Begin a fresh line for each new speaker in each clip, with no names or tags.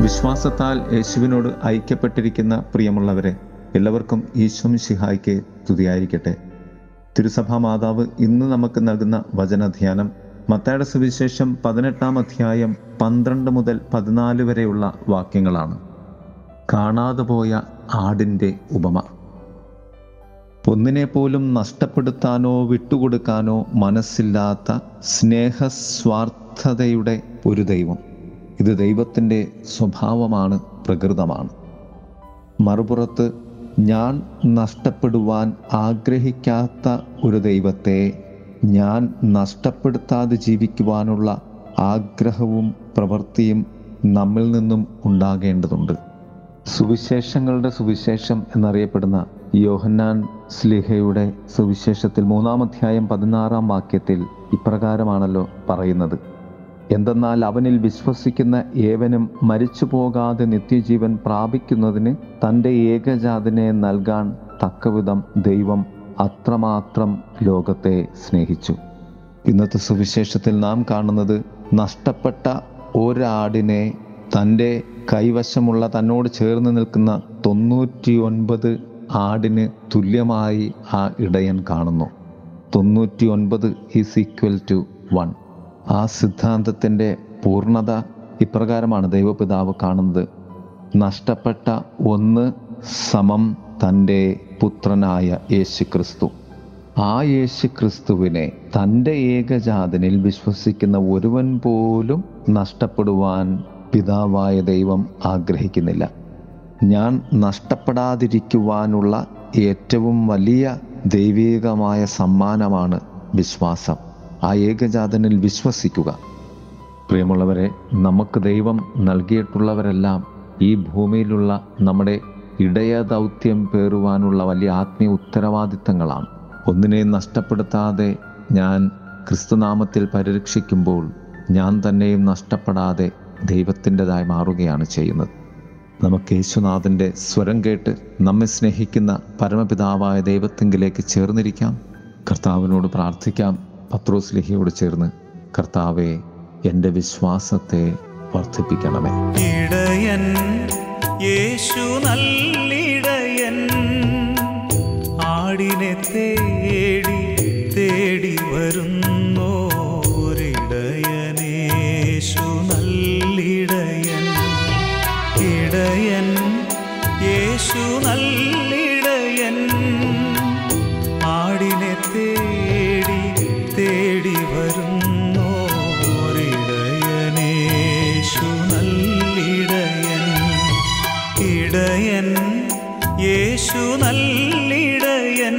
വിശ്വാസത്താൽ യേശുവിനോട് ഐക്യപ്പെട്ടിരിക്കുന്ന പ്രിയമുള്ളവരെ എല്ലാവർക്കും ഈശ്വം ശിഹായ്ക്ക് തുതിയായിരിക്കട്ടെ തിരുസഭാ മാതാവ് ഇന്ന് നമുക്ക് നൽകുന്ന വചനധ്യാനം മത്തായുടെ സുവിശേഷം പതിനെട്ടാം അധ്യായം പന്ത്രണ്ട് മുതൽ പതിനാല് വരെയുള്ള വാക്യങ്ങളാണ്. കാണാതെ പോയ ആടിന്റെ ഉപമ. ഒന്നിനെ പോലും നഷ്ടപ്പെടുത്താനോ വിട്ടുകൊടുക്കാനോ മനസ്സില്ലാത്ത സ്നേഹസ്വാർത്ഥതയുടെ ഒരു ദൈവം. ഇത് ദൈവത്തിന്റെ സ്വഭാവമാണ് പ്രകൃതമാണ്. മറുപുറത്ത് ഞാൻ നഷ്ടപ്പെടുവാൻ ആഗ്രഹിക്കാത്ത ഒരു ദൈവത്തെ ഞാൻ നഷ്ടപ്പെടുത്താതെ ജീവിക്കുവാനുള്ള ആഗ്രഹവും പ്രവൃത്തിയും നമ്മിൽ നിന്നും ഉണ്ടാകേണ്ടതുണ്ട്. സുവിശേഷങ്ങളുടെ സുവിശേഷം എന്നറിയപ്പെടുന്ന യോഹന്നാൻ സ്ലിഹയുടെ സുവിശേഷത്തിൽ മൂന്നാം അധ്യായം പതിനാറാം വാക്യത്തിൽ ഇപ്രകാരമാണല്ലോ പറയുന്നത്. എന്തെന്നാൽ അവനിൽ വിശ്വസിക്കുന്ന ഏവനും മരിച്ചു പോകാതെ നിത്യജീവൻ പ്രാപിക്കുന്നതിന് തന്റെ ഏകജാതിനെ നൽകാൻ തക്കവിധം ദൈവം അത്രമാത്രം ലോകത്തെ സ്നേഹിച്ചു. ഇന്നത്തെ സുവിശേഷത്തിൽ നാം കാണുന്നത് നഷ്ടപ്പെട്ട ഒരാടിനെ തന്റെ കൈവശമുള്ള തന്നോട് ചേർന്ന് നിൽക്കുന്ന തൊണ്ണൂറ്റി ഒൻപത് ആടിന് തുല്യമായി ആ ഇടയൻ കാണുന്നു. തൊണ്ണൂറ്റി ഒൻപത് ഈസ് ഈക്വൽ ടു വൺ ആ സിദ്ധാന്തത്തിന്റെ പൂർണത ഇപ്രകാരമാണ് ദൈവപിതാവ് കാണുന്നത്. നഷ്ടപ്പെട്ട ഒന്ന് സമം തന്റെ പുത്രനായ യേശു ക്രിസ്തു ആ യേശു ക്രിസ്തുവിനെ തന്റെ ഏകജാതനിൽ വിശ്വസിക്കുന്ന ഒരുവൻ പോലും നഷ്ടപ്പെടുവാൻ പിതാവായ ദൈവം ആഗ്രഹിക്കുന്നില്ല. ഞാൻ നഷ്ടപ്പെടാതിരിക്കുവാനുള്ള ഏറ്റവും വലിയ ദൈവികമായ സമ്മാനമാണ് വിശ്വാസം. ആ ഏകജാതനിൽ വിശ്വസിക്കുക. പ്രിയമുള്ളവരെ നമുക്ക് ദൈവം നൽകിയിട്ടുള്ളവരെല്ലാം ഈ ഭൂമിയിലുള്ള നമ്മുടെ ഇടയ ദൗത്യം പേറുവാനുള്ള വലിയ ആത്മീയ ഉത്തരവാദിത്തങ്ങളാണ്. ഒന്നിനെയും നഷ്ടപ്പെടുത്താതെ ഞാൻ ക്രിസ്തുനാമത്തിൽ പരിരക്ഷിക്കുമ്പോൾ ഞാൻ തന്നെയും നഷ്ടപ്പെടാതെ ദൈവത്തിന്റെതായി മാറുകയാണ് ചെയ്യുന്നത്. നമുക്ക് യേശുനാഥന്റെ സ്വരം കേട്ട് നമ്മെ സ്നേഹിക്കുന്ന പരമപിതാവായ ദൈവത്തെങ്കിലേക്ക് ചേർന്നിരിക്കാം. കർത്താവിനോട് പ്രാർത്ഥിക്കാം. പത്രോസ് ലിഹിയോട് ചേർന്ന് കർത്താവെ എന്റെ വിശ്വാസത്തെ വർദ്ധിപ്പിക്കണമേ.
ഇടയൻ യേശു നല്ലിടയൻ ആടിനെ തേടി തേടി വരുന്നോരിടയനേശു ഇടയൻ യേശു നല്ലിടയൻ.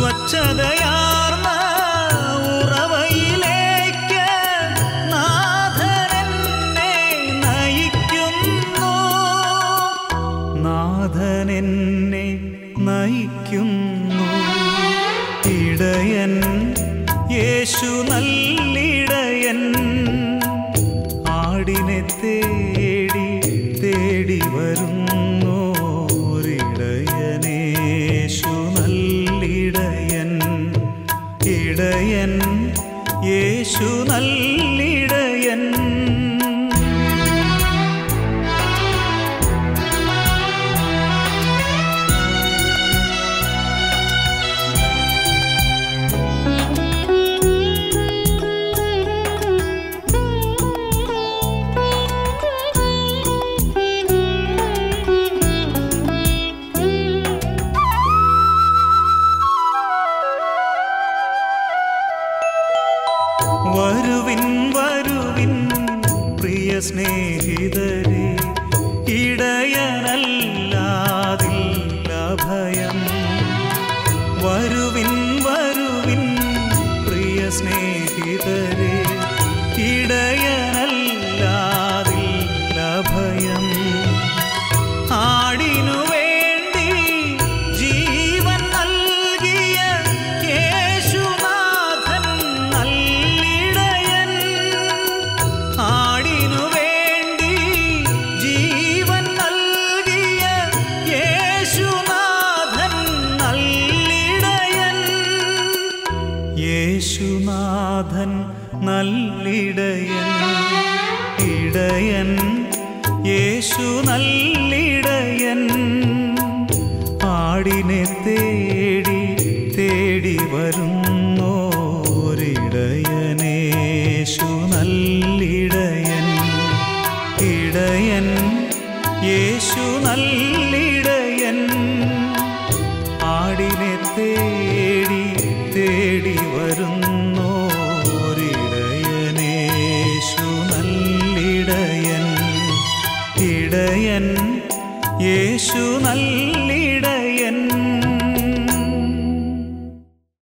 സ്വച്ഛതയാർന്ന ഉറവയിലേക്ക് നാഥനെന്നെ നയിക്കുന്നു. നാഥനെന്നെ നയിക്കുന്നു. ഇടയൻ യേശു നല്ലിടയൻ ആടിനെ തേടി തേടി വരുന്നോരിടയനേശു യേശു നല്ലിടയൻ വരുവിൻ വരുവിൻ പ്രിയ സ്നേഹിതരേ. യേശുനാഥൻ നല്ലിടയൻ ഇടയൻ യേശു നല്ലിടയൻ ആടിനെ തേടി